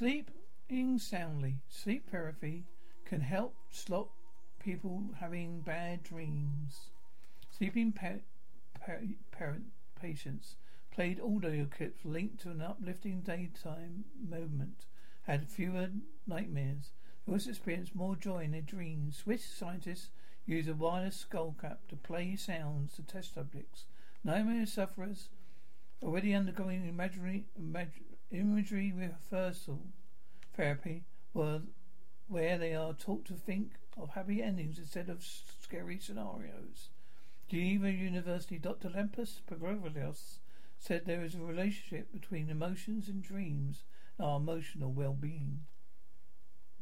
Sleeping soundly. Sleep therapy can help stop people having bad dreams. Sleeping pa- pa- parent patients played audio clips linked to an uplifting daytime moment had fewer nightmares. They also experienced more joy in their dreams. Swiss scientists use a wireless skull cap to play sounds to test subjects. Nightmare sufferers already undergoing imagery, imag- imagery rehearsal therapy where they are taught to think of happy endings instead of scary scenarios. Geneva University Dr. Lampros Perogamvros said there is a relationship between emotions and dreams and our emotional well-being.